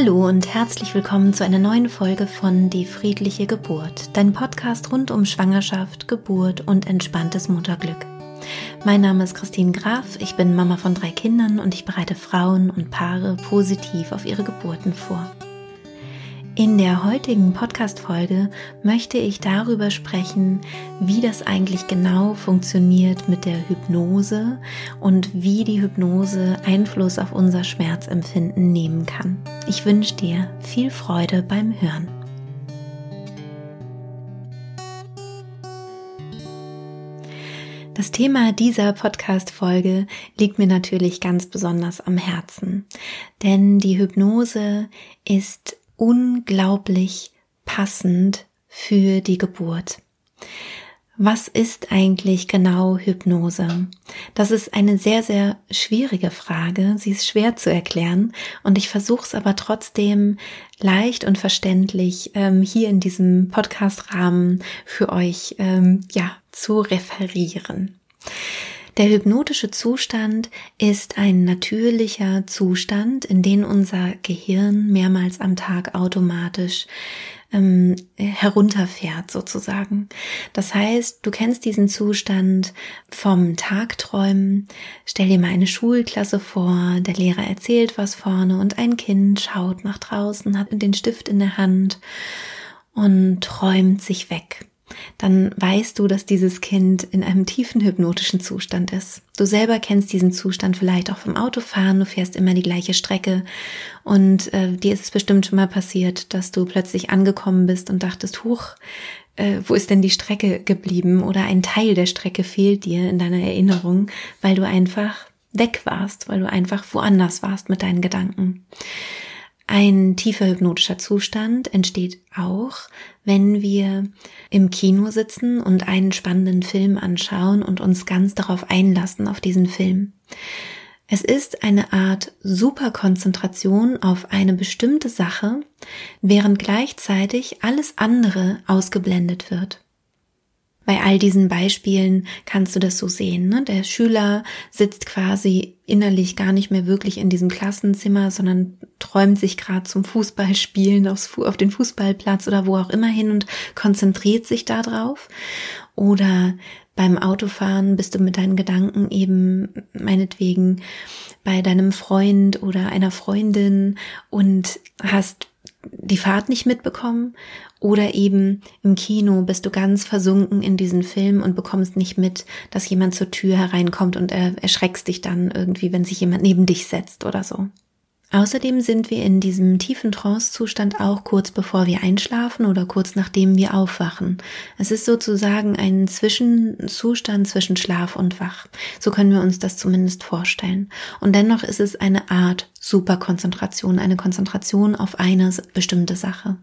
Hallo und herzlich willkommen zu einer neuen Folge von Die friedliche Geburt, dein Podcast rund um Schwangerschaft, Geburt und entspanntes Mutterglück. Mein Name ist Christine Graf, ich bin Mama von drei Kindern und ich bereite Frauen und Paare positiv auf ihre Geburten vor. In der heutigen Podcast-Folge möchte ich darüber sprechen, wie das eigentlich genau funktioniert mit der Hypnose und wie die Hypnose Einfluss auf unser Schmerzempfinden nehmen kann. Ich wünsche dir viel Freude beim Hören. Das Thema dieser Podcast-Folge liegt mir natürlich ganz besonders am Herzen, denn die Hypnose ist unglaublich passend für die Geburt. Was ist eigentlich genau Hypnose? Das ist eine sehr, sehr schwierige Frage. Sie ist schwer zu erklären und ich versuche es aber trotzdem leicht und verständlich ähm, hier in diesem Podcast-Rahmen für euch ähm, ja zu referieren. Der hypnotische Zustand ist ein natürlicher Zustand, in den unser Gehirn mehrmals am Tag automatisch ähm, herunterfährt sozusagen. Das heißt, du kennst diesen Zustand vom Tagträumen. Stell dir mal eine Schulklasse vor, der Lehrer erzählt was vorne und ein Kind schaut nach draußen, hat den Stift in der Hand und träumt sich weg dann weißt du, dass dieses Kind in einem tiefen hypnotischen Zustand ist. Du selber kennst diesen Zustand vielleicht auch vom Autofahren, du fährst immer die gleiche Strecke und äh, dir ist es bestimmt schon mal passiert, dass du plötzlich angekommen bist und dachtest, huch, äh, wo ist denn die Strecke geblieben oder ein Teil der Strecke fehlt dir in deiner Erinnerung, weil du einfach weg warst, weil du einfach woanders warst mit deinen Gedanken. Ein tiefer hypnotischer Zustand entsteht auch, wenn wir im Kino sitzen und einen spannenden Film anschauen und uns ganz darauf einlassen, auf diesen Film. Es ist eine Art Superkonzentration auf eine bestimmte Sache, während gleichzeitig alles andere ausgeblendet wird. Bei all diesen Beispielen kannst du das so sehen. Ne? Der Schüler sitzt quasi innerlich gar nicht mehr wirklich in diesem Klassenzimmer, sondern träumt sich gerade zum Fußballspielen aufs, auf den Fußballplatz oder wo auch immer hin und konzentriert sich darauf. Oder beim Autofahren bist du mit deinen Gedanken eben meinetwegen bei deinem Freund oder einer Freundin und hast die Fahrt nicht mitbekommen oder eben im Kino bist du ganz versunken in diesen Film und bekommst nicht mit, dass jemand zur Tür hereinkommt und er erschreckst dich dann irgendwie, wenn sich jemand neben dich setzt oder so. Außerdem sind wir in diesem tiefen Trance-Zustand auch kurz bevor wir einschlafen oder kurz nachdem wir aufwachen. Es ist sozusagen ein Zwischenzustand zwischen Schlaf und Wach. So können wir uns das zumindest vorstellen. Und dennoch ist es eine Art Superkonzentration, eine Konzentration auf eine bestimmte Sache.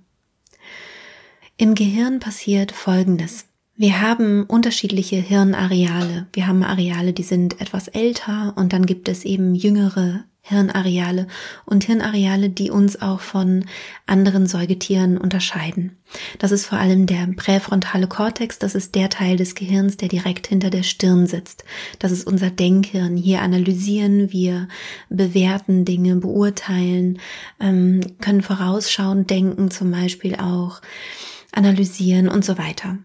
Im Gehirn passiert Folgendes. Wir haben unterschiedliche Hirnareale. Wir haben Areale, die sind etwas älter und dann gibt es eben jüngere Hirnareale und Hirnareale, die uns auch von anderen Säugetieren unterscheiden. Das ist vor allem der präfrontale Kortex, das ist der Teil des Gehirns, der direkt hinter der Stirn sitzt. Das ist unser Denkhirn. Hier analysieren wir, bewerten Dinge, beurteilen, ähm, können vorausschauend denken zum Beispiel auch analysieren und so weiter.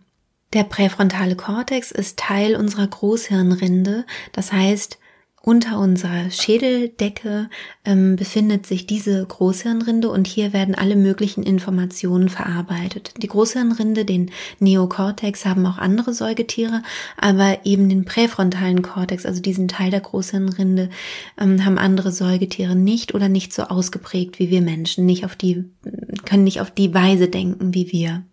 Der präfrontale Kortex ist Teil unserer Großhirnrinde, das heißt, unter unserer Schädeldecke ähm, befindet sich diese Großhirnrinde und hier werden alle möglichen Informationen verarbeitet. Die Großhirnrinde, den Neokortex haben auch andere Säugetiere, aber eben den präfrontalen Kortex, also diesen Teil der Großhirnrinde, ähm, haben andere Säugetiere nicht oder nicht so ausgeprägt wie wir Menschen, nicht auf die, können nicht auf die Weise denken wie wir.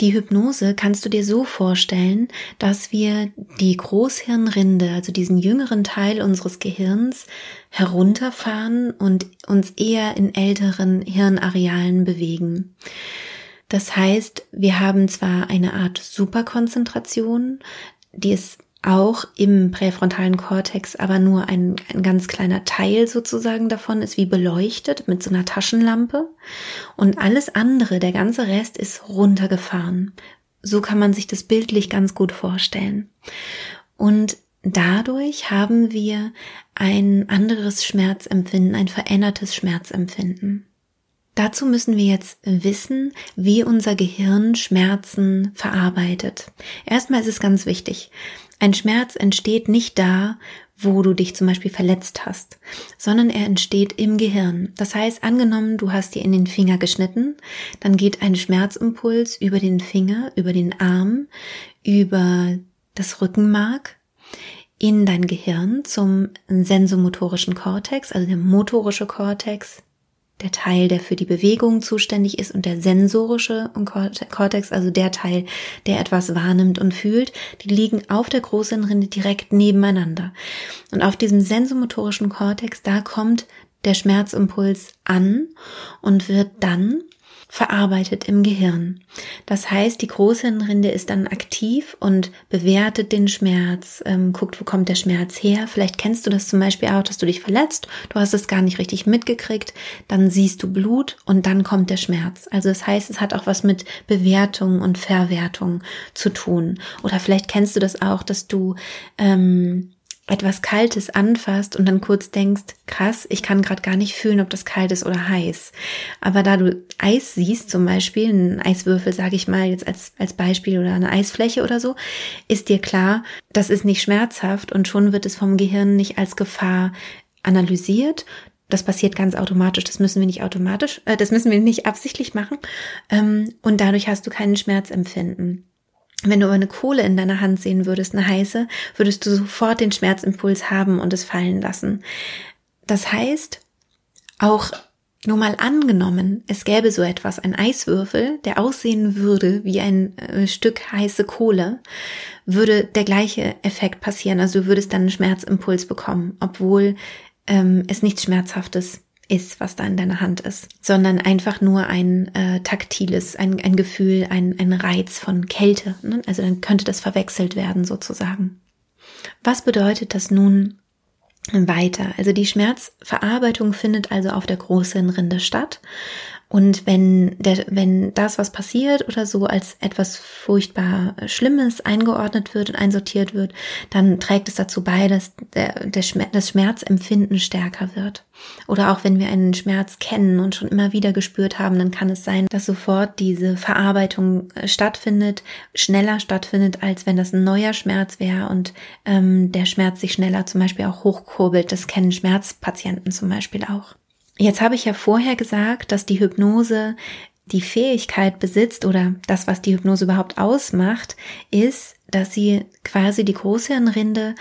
Die Hypnose kannst du dir so vorstellen, dass wir die Großhirnrinde, also diesen jüngeren Teil unseres Gehirns, herunterfahren und uns eher in älteren Hirnarealen bewegen. Das heißt, wir haben zwar eine Art Superkonzentration, die ist auch im präfrontalen Kortex, aber nur ein, ein ganz kleiner Teil sozusagen davon ist wie beleuchtet mit so einer Taschenlampe und alles andere, der ganze Rest ist runtergefahren. So kann man sich das bildlich ganz gut vorstellen. Und dadurch haben wir ein anderes Schmerzempfinden, ein verändertes Schmerzempfinden. Dazu müssen wir jetzt wissen, wie unser Gehirn Schmerzen verarbeitet. Erstmal ist es ganz wichtig. Ein Schmerz entsteht nicht da, wo du dich zum Beispiel verletzt hast, sondern er entsteht im Gehirn. Das heißt, angenommen, du hast dir in den Finger geschnitten, dann geht ein Schmerzimpuls über den Finger, über den Arm, über das Rückenmark in dein Gehirn zum sensomotorischen Kortex, also der motorische Kortex, der Teil, der für die Bewegung zuständig ist und der sensorische Kortex, also der Teil, der etwas wahrnimmt und fühlt, die liegen auf der Großhirnrinde direkt nebeneinander. Und auf diesem sensomotorischen Kortex, da kommt der Schmerzimpuls an und wird dann verarbeitet im Gehirn. Das heißt, die Großhirnrinde ist dann aktiv und bewertet den Schmerz, ähm, guckt, wo kommt der Schmerz her. Vielleicht kennst du das zum Beispiel auch, dass du dich verletzt, du hast es gar nicht richtig mitgekriegt, dann siehst du Blut und dann kommt der Schmerz. Also das heißt, es hat auch was mit Bewertung und Verwertung zu tun. Oder vielleicht kennst du das auch, dass du ähm, etwas Kaltes anfasst und dann kurz denkst, krass, ich kann gerade gar nicht fühlen, ob das kalt ist oder heiß. Aber da du Eis siehst, zum Beispiel, einen Eiswürfel, sage ich mal jetzt als, als Beispiel oder eine Eisfläche oder so, ist dir klar, das ist nicht schmerzhaft und schon wird es vom Gehirn nicht als Gefahr analysiert. Das passiert ganz automatisch. Das müssen wir nicht automatisch, äh, das müssen wir nicht absichtlich machen. Ähm, und dadurch hast du keinen Schmerzempfinden. Wenn du aber eine Kohle in deiner Hand sehen würdest, eine heiße, würdest du sofort den Schmerzimpuls haben und es fallen lassen. Das heißt, auch nur mal angenommen, es gäbe so etwas, ein Eiswürfel, der aussehen würde wie ein äh, Stück heiße Kohle, würde der gleiche Effekt passieren. Also du würdest dann einen Schmerzimpuls bekommen, obwohl ähm, es nichts Schmerzhaftes ist, was da in deiner Hand ist, sondern einfach nur ein äh, taktiles, ein, ein Gefühl, ein, ein Reiz von Kälte. Ne? Also dann könnte das verwechselt werden sozusagen. Was bedeutet das nun weiter? Also die Schmerzverarbeitung findet also auf der großen Rinde statt und wenn, der, wenn das, was passiert oder so als etwas furchtbar Schlimmes eingeordnet wird und einsortiert wird, dann trägt es dazu bei, dass der, der Schmerz, das Schmerzempfinden stärker wird. Oder auch wenn wir einen Schmerz kennen und schon immer wieder gespürt haben, dann kann es sein, dass sofort diese Verarbeitung äh, stattfindet, schneller stattfindet, als wenn das ein neuer Schmerz wäre und ähm, der Schmerz sich schneller zum Beispiel auch hochkurbelt. Das kennen Schmerzpatienten zum Beispiel auch. Jetzt habe ich ja vorher gesagt, dass die Hypnose die Fähigkeit besitzt oder das, was die Hypnose überhaupt ausmacht, ist, dass sie quasi die Großhirnrinde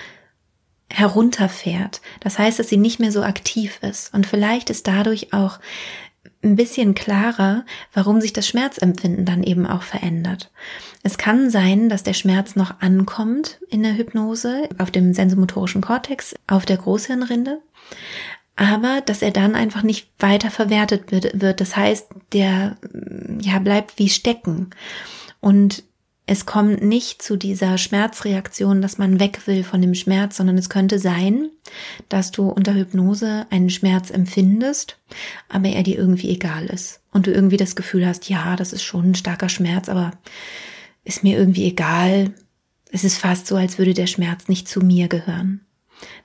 herunterfährt. Das heißt, dass sie nicht mehr so aktiv ist. Und vielleicht ist dadurch auch ein bisschen klarer, warum sich das Schmerzempfinden dann eben auch verändert. Es kann sein, dass der Schmerz noch ankommt in der Hypnose auf dem sensomotorischen Kortex, auf der Großhirnrinde, aber dass er dann einfach nicht weiter verwertet wird. Das heißt, der ja bleibt wie stecken und es kommt nicht zu dieser Schmerzreaktion, dass man weg will von dem Schmerz, sondern es könnte sein, dass du unter Hypnose einen Schmerz empfindest, aber er dir irgendwie egal ist und du irgendwie das Gefühl hast, ja, das ist schon ein starker Schmerz, aber ist mir irgendwie egal. Es ist fast so, als würde der Schmerz nicht zu mir gehören.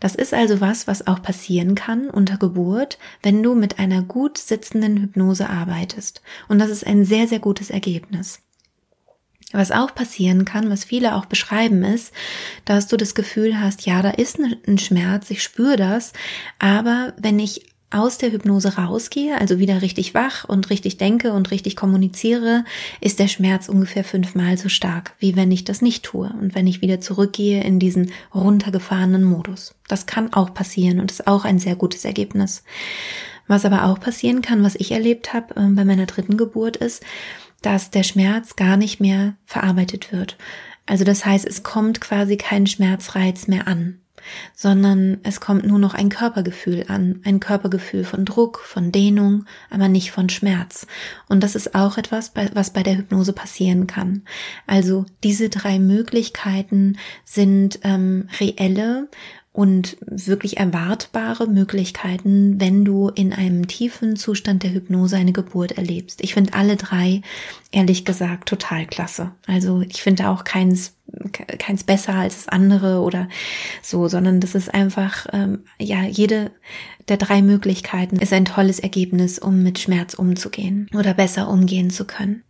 Das ist also was, was auch passieren kann unter Geburt, wenn du mit einer gut sitzenden Hypnose arbeitest. Und das ist ein sehr, sehr gutes Ergebnis. Was auch passieren kann, was viele auch beschreiben, ist, dass du das Gefühl hast, ja, da ist ein Schmerz, ich spüre das, aber wenn ich aus der Hypnose rausgehe, also wieder richtig wach und richtig denke und richtig kommuniziere, ist der Schmerz ungefähr fünfmal so stark, wie wenn ich das nicht tue und wenn ich wieder zurückgehe in diesen runtergefahrenen Modus. Das kann auch passieren und ist auch ein sehr gutes Ergebnis. Was aber auch passieren kann, was ich erlebt habe äh, bei meiner dritten Geburt, ist, dass der Schmerz gar nicht mehr verarbeitet wird. Also das heißt, es kommt quasi kein Schmerzreiz mehr an sondern es kommt nur noch ein Körpergefühl an, ein Körpergefühl von Druck, von Dehnung, aber nicht von Schmerz. Und das ist auch etwas, was bei der Hypnose passieren kann. Also diese drei Möglichkeiten sind ähm, reelle und wirklich erwartbare Möglichkeiten, wenn du in einem tiefen Zustand der Hypnose eine Geburt erlebst. Ich finde alle drei, ehrlich gesagt, total klasse. Also ich finde auch keins, keins besser als das andere oder so, sondern das ist einfach, ähm, ja, jede der drei Möglichkeiten ist ein tolles Ergebnis, um mit Schmerz umzugehen oder besser umgehen zu können.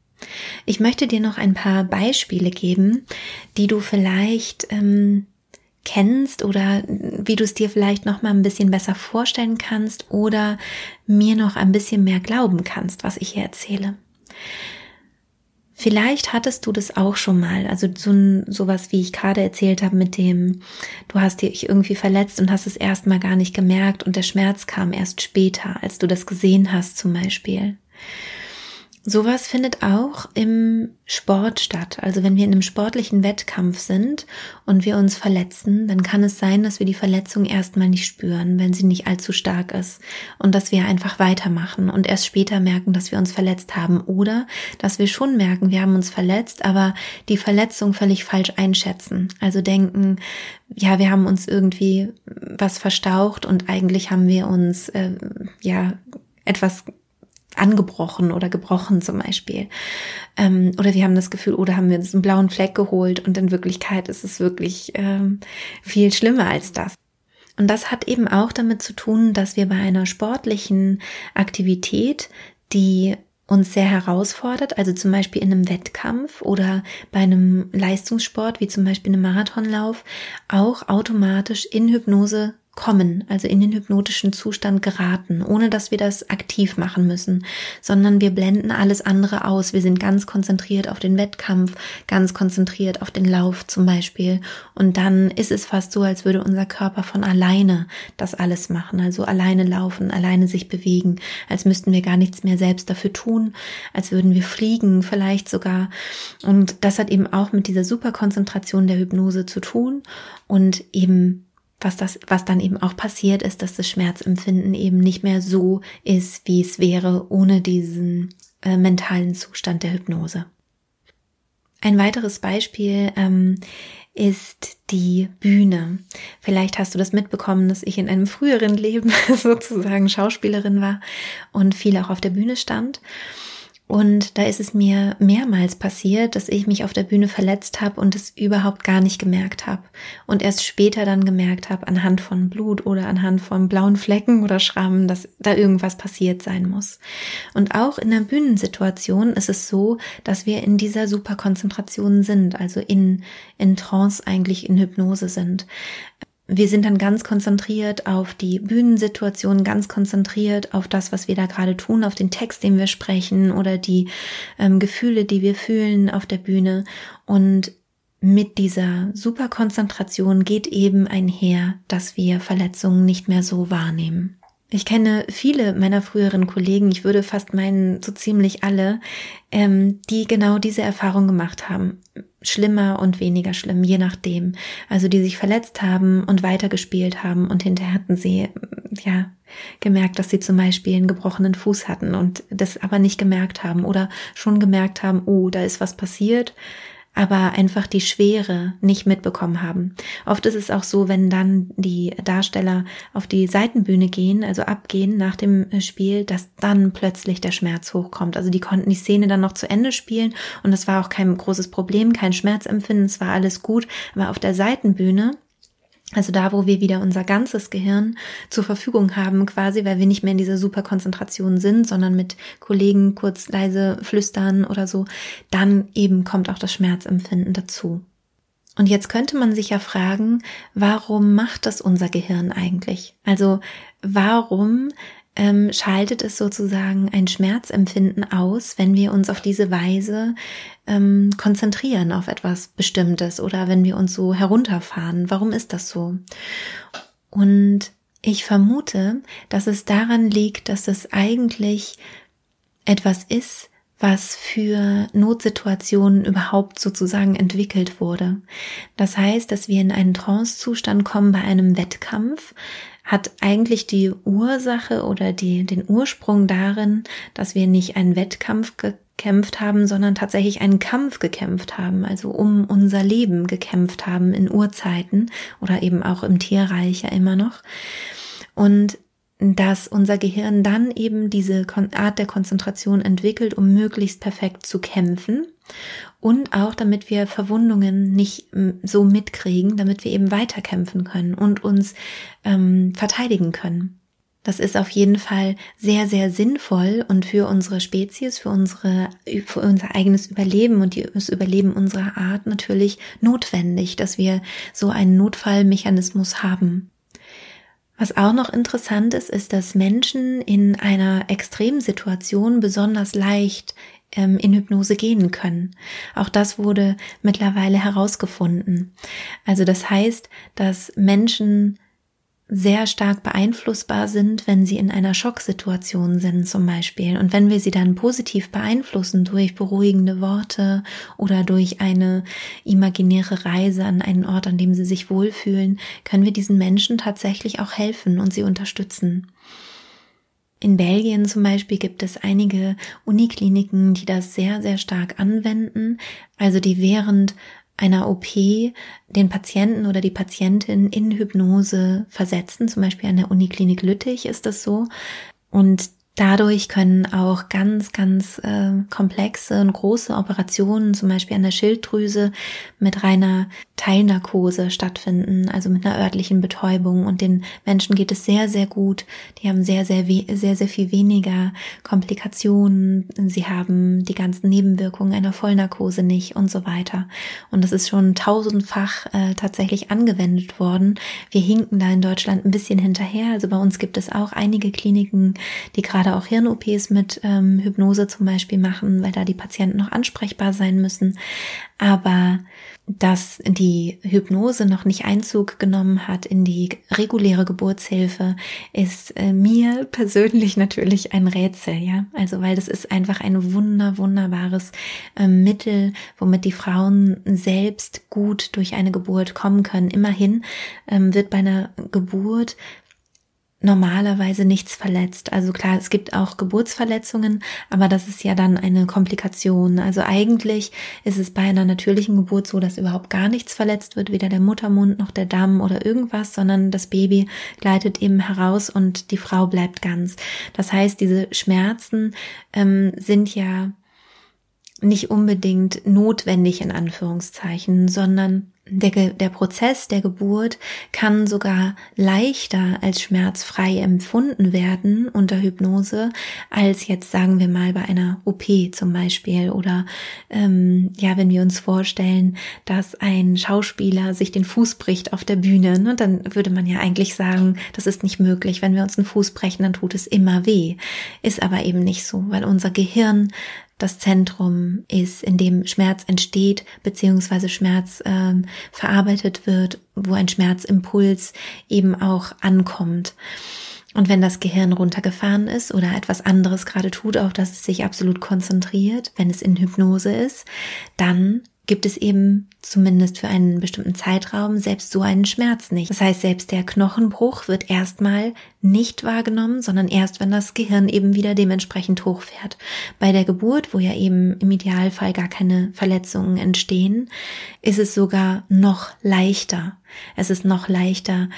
Ich möchte dir noch ein paar Beispiele geben, die du vielleicht ähm, kennst oder wie du es dir vielleicht noch mal ein bisschen besser vorstellen kannst oder mir noch ein bisschen mehr glauben kannst, was ich hier erzähle. Vielleicht hattest du das auch schon mal, also so sowas, wie ich gerade erzählt habe mit dem, du hast dich irgendwie verletzt und hast es erstmal gar nicht gemerkt und der Schmerz kam erst später, als du das gesehen hast zum Beispiel. Sowas findet auch im Sport statt. Also wenn wir in einem sportlichen Wettkampf sind und wir uns verletzen, dann kann es sein, dass wir die Verletzung erstmal nicht spüren, wenn sie nicht allzu stark ist und dass wir einfach weitermachen und erst später merken, dass wir uns verletzt haben oder dass wir schon merken, wir haben uns verletzt, aber die Verletzung völlig falsch einschätzen. Also denken, ja, wir haben uns irgendwie was verstaucht und eigentlich haben wir uns äh, ja etwas angebrochen oder gebrochen zum Beispiel. Ähm, oder wir haben das Gefühl, oder haben wir uns einen blauen Fleck geholt und in Wirklichkeit ist es wirklich ähm, viel schlimmer als das. Und das hat eben auch damit zu tun, dass wir bei einer sportlichen Aktivität, die uns sehr herausfordert, also zum Beispiel in einem Wettkampf oder bei einem Leistungssport wie zum Beispiel einem Marathonlauf, auch automatisch in Hypnose kommen, also in den hypnotischen Zustand geraten, ohne dass wir das aktiv machen müssen, sondern wir blenden alles andere aus. Wir sind ganz konzentriert auf den Wettkampf, ganz konzentriert auf den Lauf zum Beispiel. Und dann ist es fast so, als würde unser Körper von alleine das alles machen, also alleine laufen, alleine sich bewegen, als müssten wir gar nichts mehr selbst dafür tun, als würden wir fliegen vielleicht sogar. Und das hat eben auch mit dieser Superkonzentration der Hypnose zu tun und eben was das, was dann eben auch passiert ist, dass das Schmerzempfinden eben nicht mehr so ist, wie es wäre ohne diesen äh, mentalen Zustand der Hypnose. Ein weiteres Beispiel ähm, ist die Bühne. Vielleicht hast du das mitbekommen, dass ich in einem früheren Leben sozusagen Schauspielerin war und viel auch auf der Bühne stand. Und da ist es mir mehrmals passiert, dass ich mich auf der Bühne verletzt habe und es überhaupt gar nicht gemerkt habe. Und erst später dann gemerkt habe, anhand von Blut oder anhand von blauen Flecken oder Schrammen, dass da irgendwas passiert sein muss. Und auch in der Bühnensituation ist es so, dass wir in dieser Superkonzentration sind, also in, in Trance eigentlich in Hypnose sind wir sind dann ganz konzentriert auf die Bühnensituation, ganz konzentriert auf das, was wir da gerade tun, auf den Text, den wir sprechen oder die ähm, Gefühle, die wir fühlen auf der Bühne. Und mit dieser Superkonzentration geht eben einher, dass wir Verletzungen nicht mehr so wahrnehmen. Ich kenne viele meiner früheren Kollegen, ich würde fast meinen, so ziemlich alle, ähm, die genau diese Erfahrung gemacht haben. Schlimmer und weniger schlimm, je nachdem. Also die sich verletzt haben und weitergespielt haben und hinterher hatten sie, ja, gemerkt, dass sie zum Beispiel einen gebrochenen Fuß hatten und das aber nicht gemerkt haben oder schon gemerkt haben, oh, da ist was passiert aber einfach die Schwere nicht mitbekommen haben. Oft ist es auch so, wenn dann die Darsteller auf die Seitenbühne gehen, also abgehen nach dem Spiel, dass dann plötzlich der Schmerz hochkommt. Also die konnten die Szene dann noch zu Ende spielen und es war auch kein großes Problem, kein Schmerzempfinden, es war alles gut, aber auf der Seitenbühne also da, wo wir wieder unser ganzes Gehirn zur Verfügung haben, quasi, weil wir nicht mehr in dieser Superkonzentration sind, sondern mit Kollegen kurz leise flüstern oder so, dann eben kommt auch das Schmerzempfinden dazu. Und jetzt könnte man sich ja fragen, warum macht das unser Gehirn eigentlich? Also warum ähm, schaltet es sozusagen ein Schmerzempfinden aus, wenn wir uns auf diese Weise ähm, konzentrieren auf etwas Bestimmtes oder wenn wir uns so herunterfahren. Warum ist das so? Und ich vermute, dass es daran liegt, dass es eigentlich etwas ist, was für Notsituationen überhaupt sozusagen entwickelt wurde. Das heißt, dass wir in einen Trancezustand kommen bei einem Wettkampf, hat eigentlich die Ursache oder die, den Ursprung darin, dass wir nicht einen Wettkampf ge gekämpft haben, sondern tatsächlich einen Kampf gekämpft haben, also um unser Leben gekämpft haben in Urzeiten oder eben auch im Tierreich ja immer noch. Und dass unser Gehirn dann eben diese Art der Konzentration entwickelt, um möglichst perfekt zu kämpfen und auch damit wir Verwundungen nicht so mitkriegen, damit wir eben weiterkämpfen können und uns ähm, verteidigen können. Das ist auf jeden Fall sehr, sehr sinnvoll und für unsere Spezies, für unsere, für unser eigenes Überleben und das Überleben unserer Art natürlich notwendig, dass wir so einen Notfallmechanismus haben. Was auch noch interessant ist, ist, dass Menschen in einer Extremsituation besonders leicht ähm, in Hypnose gehen können. Auch das wurde mittlerweile herausgefunden. Also das heißt, dass Menschen sehr stark beeinflussbar sind, wenn sie in einer Schocksituation sind zum Beispiel. Und wenn wir sie dann positiv beeinflussen durch beruhigende Worte oder durch eine imaginäre Reise an einen Ort, an dem sie sich wohlfühlen, können wir diesen Menschen tatsächlich auch helfen und sie unterstützen. In Belgien zum Beispiel gibt es einige Unikliniken, die das sehr, sehr stark anwenden, also die während einer OP den Patienten oder die Patientin in Hypnose versetzen. Zum Beispiel an der Uniklinik Lüttich ist das so. Und Dadurch können auch ganz, ganz äh, komplexe und große Operationen, zum Beispiel an der Schilddrüse, mit reiner Teilnarkose stattfinden, also mit einer örtlichen Betäubung. Und den Menschen geht es sehr, sehr gut. Die haben sehr, sehr, sehr, sehr viel weniger Komplikationen. Sie haben die ganzen Nebenwirkungen einer Vollnarkose nicht und so weiter. Und das ist schon tausendfach äh, tatsächlich angewendet worden. Wir hinken da in Deutschland ein bisschen hinterher. Also bei uns gibt es auch einige Kliniken, die gerade gerade auch Hirn-OPs mit ähm, Hypnose zum Beispiel machen, weil da die Patienten noch ansprechbar sein müssen. Aber dass die Hypnose noch nicht Einzug genommen hat in die reguläre Geburtshilfe, ist äh, mir persönlich natürlich ein Rätsel, ja. Also weil das ist einfach ein wunder, wunderbares äh, Mittel, womit die Frauen selbst gut durch eine Geburt kommen können. Immerhin ähm, wird bei einer Geburt normalerweise nichts verletzt. Also klar, es gibt auch Geburtsverletzungen, aber das ist ja dann eine Komplikation. Also eigentlich ist es bei einer natürlichen Geburt so, dass überhaupt gar nichts verletzt wird, weder der Muttermund noch der Damm oder irgendwas, sondern das Baby gleitet eben heraus und die Frau bleibt ganz. Das heißt, diese Schmerzen ähm, sind ja nicht unbedingt notwendig in Anführungszeichen, sondern der, der Prozess der Geburt kann sogar leichter als schmerzfrei empfunden werden unter Hypnose als jetzt sagen wir mal bei einer OP zum Beispiel oder ähm, ja wenn wir uns vorstellen, dass ein Schauspieler sich den Fuß bricht auf der Bühne, ne, dann würde man ja eigentlich sagen, das ist nicht möglich. Wenn wir uns einen Fuß brechen, dann tut es immer weh. Ist aber eben nicht so, weil unser Gehirn das Zentrum ist, in dem Schmerz entsteht, beziehungsweise Schmerz ähm, verarbeitet wird, wo ein Schmerzimpuls eben auch ankommt. Und wenn das Gehirn runtergefahren ist oder etwas anderes gerade tut, auf das es sich absolut konzentriert, wenn es in Hypnose ist, dann gibt es eben zumindest für einen bestimmten Zeitraum selbst so einen Schmerz nicht. Das heißt, selbst der Knochenbruch wird erstmal nicht wahrgenommen, sondern erst, wenn das Gehirn eben wieder dementsprechend hochfährt. Bei der Geburt, wo ja eben im Idealfall gar keine Verletzungen entstehen, ist es sogar noch leichter. Es ist noch leichter,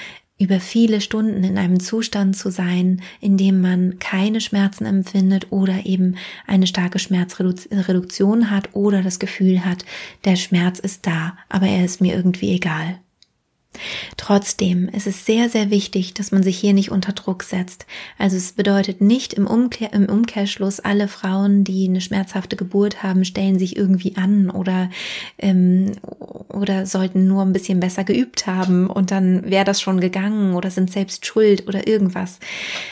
über viele Stunden in einem Zustand zu sein, in dem man keine Schmerzen empfindet oder eben eine starke Schmerzreduktion hat oder das Gefühl hat, der Schmerz ist da, aber er ist mir irgendwie egal. Trotzdem ist es sehr, sehr wichtig, dass man sich hier nicht unter Druck setzt. Also es bedeutet nicht im, Umkehr, im Umkehrschluss, alle Frauen, die eine schmerzhafte Geburt haben, stellen sich irgendwie an oder, ähm, oder sollten nur ein bisschen besser geübt haben und dann wäre das schon gegangen oder sind selbst schuld oder irgendwas.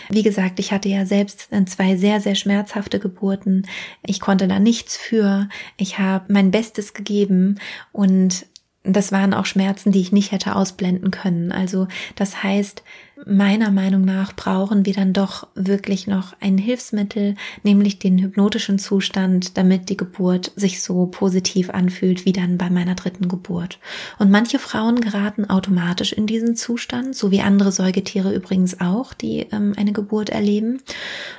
Wie gesagt, ich hatte ja selbst zwei sehr, sehr schmerzhafte Geburten. Ich konnte da nichts für. Ich habe mein Bestes gegeben und das waren auch Schmerzen, die ich nicht hätte ausblenden können. Also das heißt, meiner Meinung nach brauchen wir dann doch wirklich noch ein Hilfsmittel, nämlich den hypnotischen Zustand, damit die Geburt sich so positiv anfühlt wie dann bei meiner dritten Geburt. Und manche Frauen geraten automatisch in diesen Zustand, so wie andere Säugetiere übrigens auch, die ähm, eine Geburt erleben.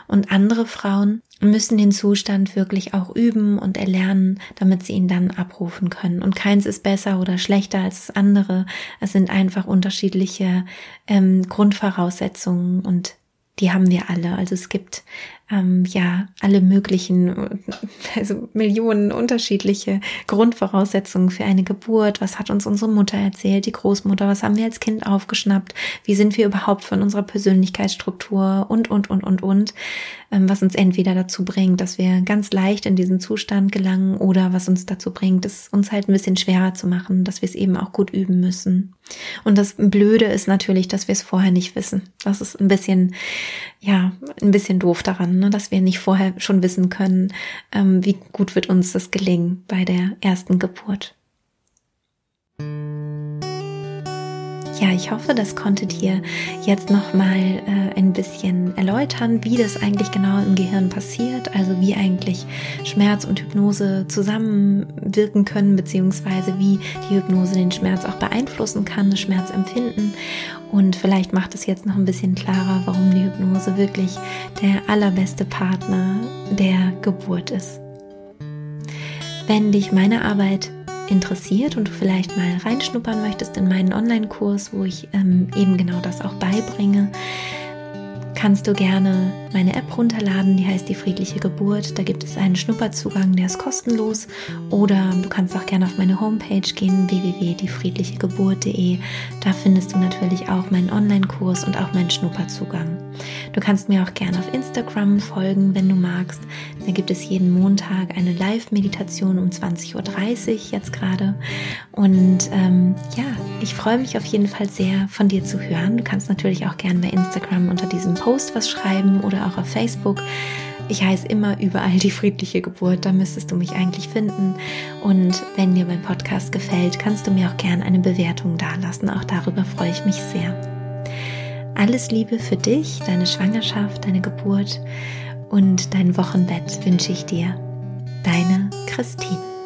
Und andere Frauen müssen den Zustand wirklich auch üben und erlernen, damit sie ihn dann abrufen können. Und keins ist besser oder schlechter als das andere. Es sind einfach unterschiedliche ähm, Grundvoraussetzungen und die haben wir alle. Also es gibt ähm, ja alle möglichen, also Millionen unterschiedliche Grundvoraussetzungen für eine Geburt. Was hat uns unsere Mutter erzählt, die Großmutter? Was haben wir als Kind aufgeschnappt? Wie sind wir überhaupt von unserer Persönlichkeitsstruktur und, und, und, und, und? Ähm, was uns entweder dazu bringt, dass wir ganz leicht in diesen Zustand gelangen oder was uns dazu bringt, es uns halt ein bisschen schwerer zu machen, dass wir es eben auch gut üben müssen. Und das Blöde ist natürlich, dass wir es vorher nicht wissen. Das ist ein bisschen, ja, ein bisschen doof daran ne? dass wir nicht vorher schon wissen können, ähm, wie gut wird uns das gelingen bei der ersten Geburt. Ja, ich hoffe, das konnte dir jetzt nochmal äh, ein bisschen erläutern, wie das eigentlich genau im Gehirn passiert, also wie eigentlich Schmerz und Hypnose zusammenwirken können, beziehungsweise wie die Hypnose den Schmerz auch beeinflussen kann, das Schmerzempfinden. Und vielleicht macht es jetzt noch ein bisschen klarer, warum die Hypnose wirklich der allerbeste Partner der Geburt ist. Wenn dich meine Arbeit interessiert und du vielleicht mal reinschnuppern möchtest in meinen Online-Kurs, wo ich ähm, eben genau das auch beibringe, kannst du gerne meine App runterladen, die heißt die friedliche Geburt. Da gibt es einen Schnupperzugang, der ist kostenlos. Oder du kannst auch gerne auf meine Homepage gehen, www.diefriedlichegeburt.de. Da findest du natürlich auch meinen Online-Kurs und auch meinen Schnupperzugang. Du kannst mir auch gerne auf Instagram folgen, wenn du magst. Da gibt es jeden Montag eine Live-Meditation um 20.30 Uhr jetzt gerade. Und ähm, ja, ich freue mich auf jeden Fall sehr, von dir zu hören. Du kannst natürlich auch gerne bei Instagram unter diesem Post was schreiben oder auch auf Facebook. Ich heiße immer überall die friedliche Geburt, da müsstest du mich eigentlich finden. Und wenn dir mein Podcast gefällt, kannst du mir auch gerne eine Bewertung dalassen. Auch darüber freue ich mich sehr. Alles Liebe für dich, deine Schwangerschaft, deine Geburt und dein Wochenbett wünsche ich dir. Deine Christine.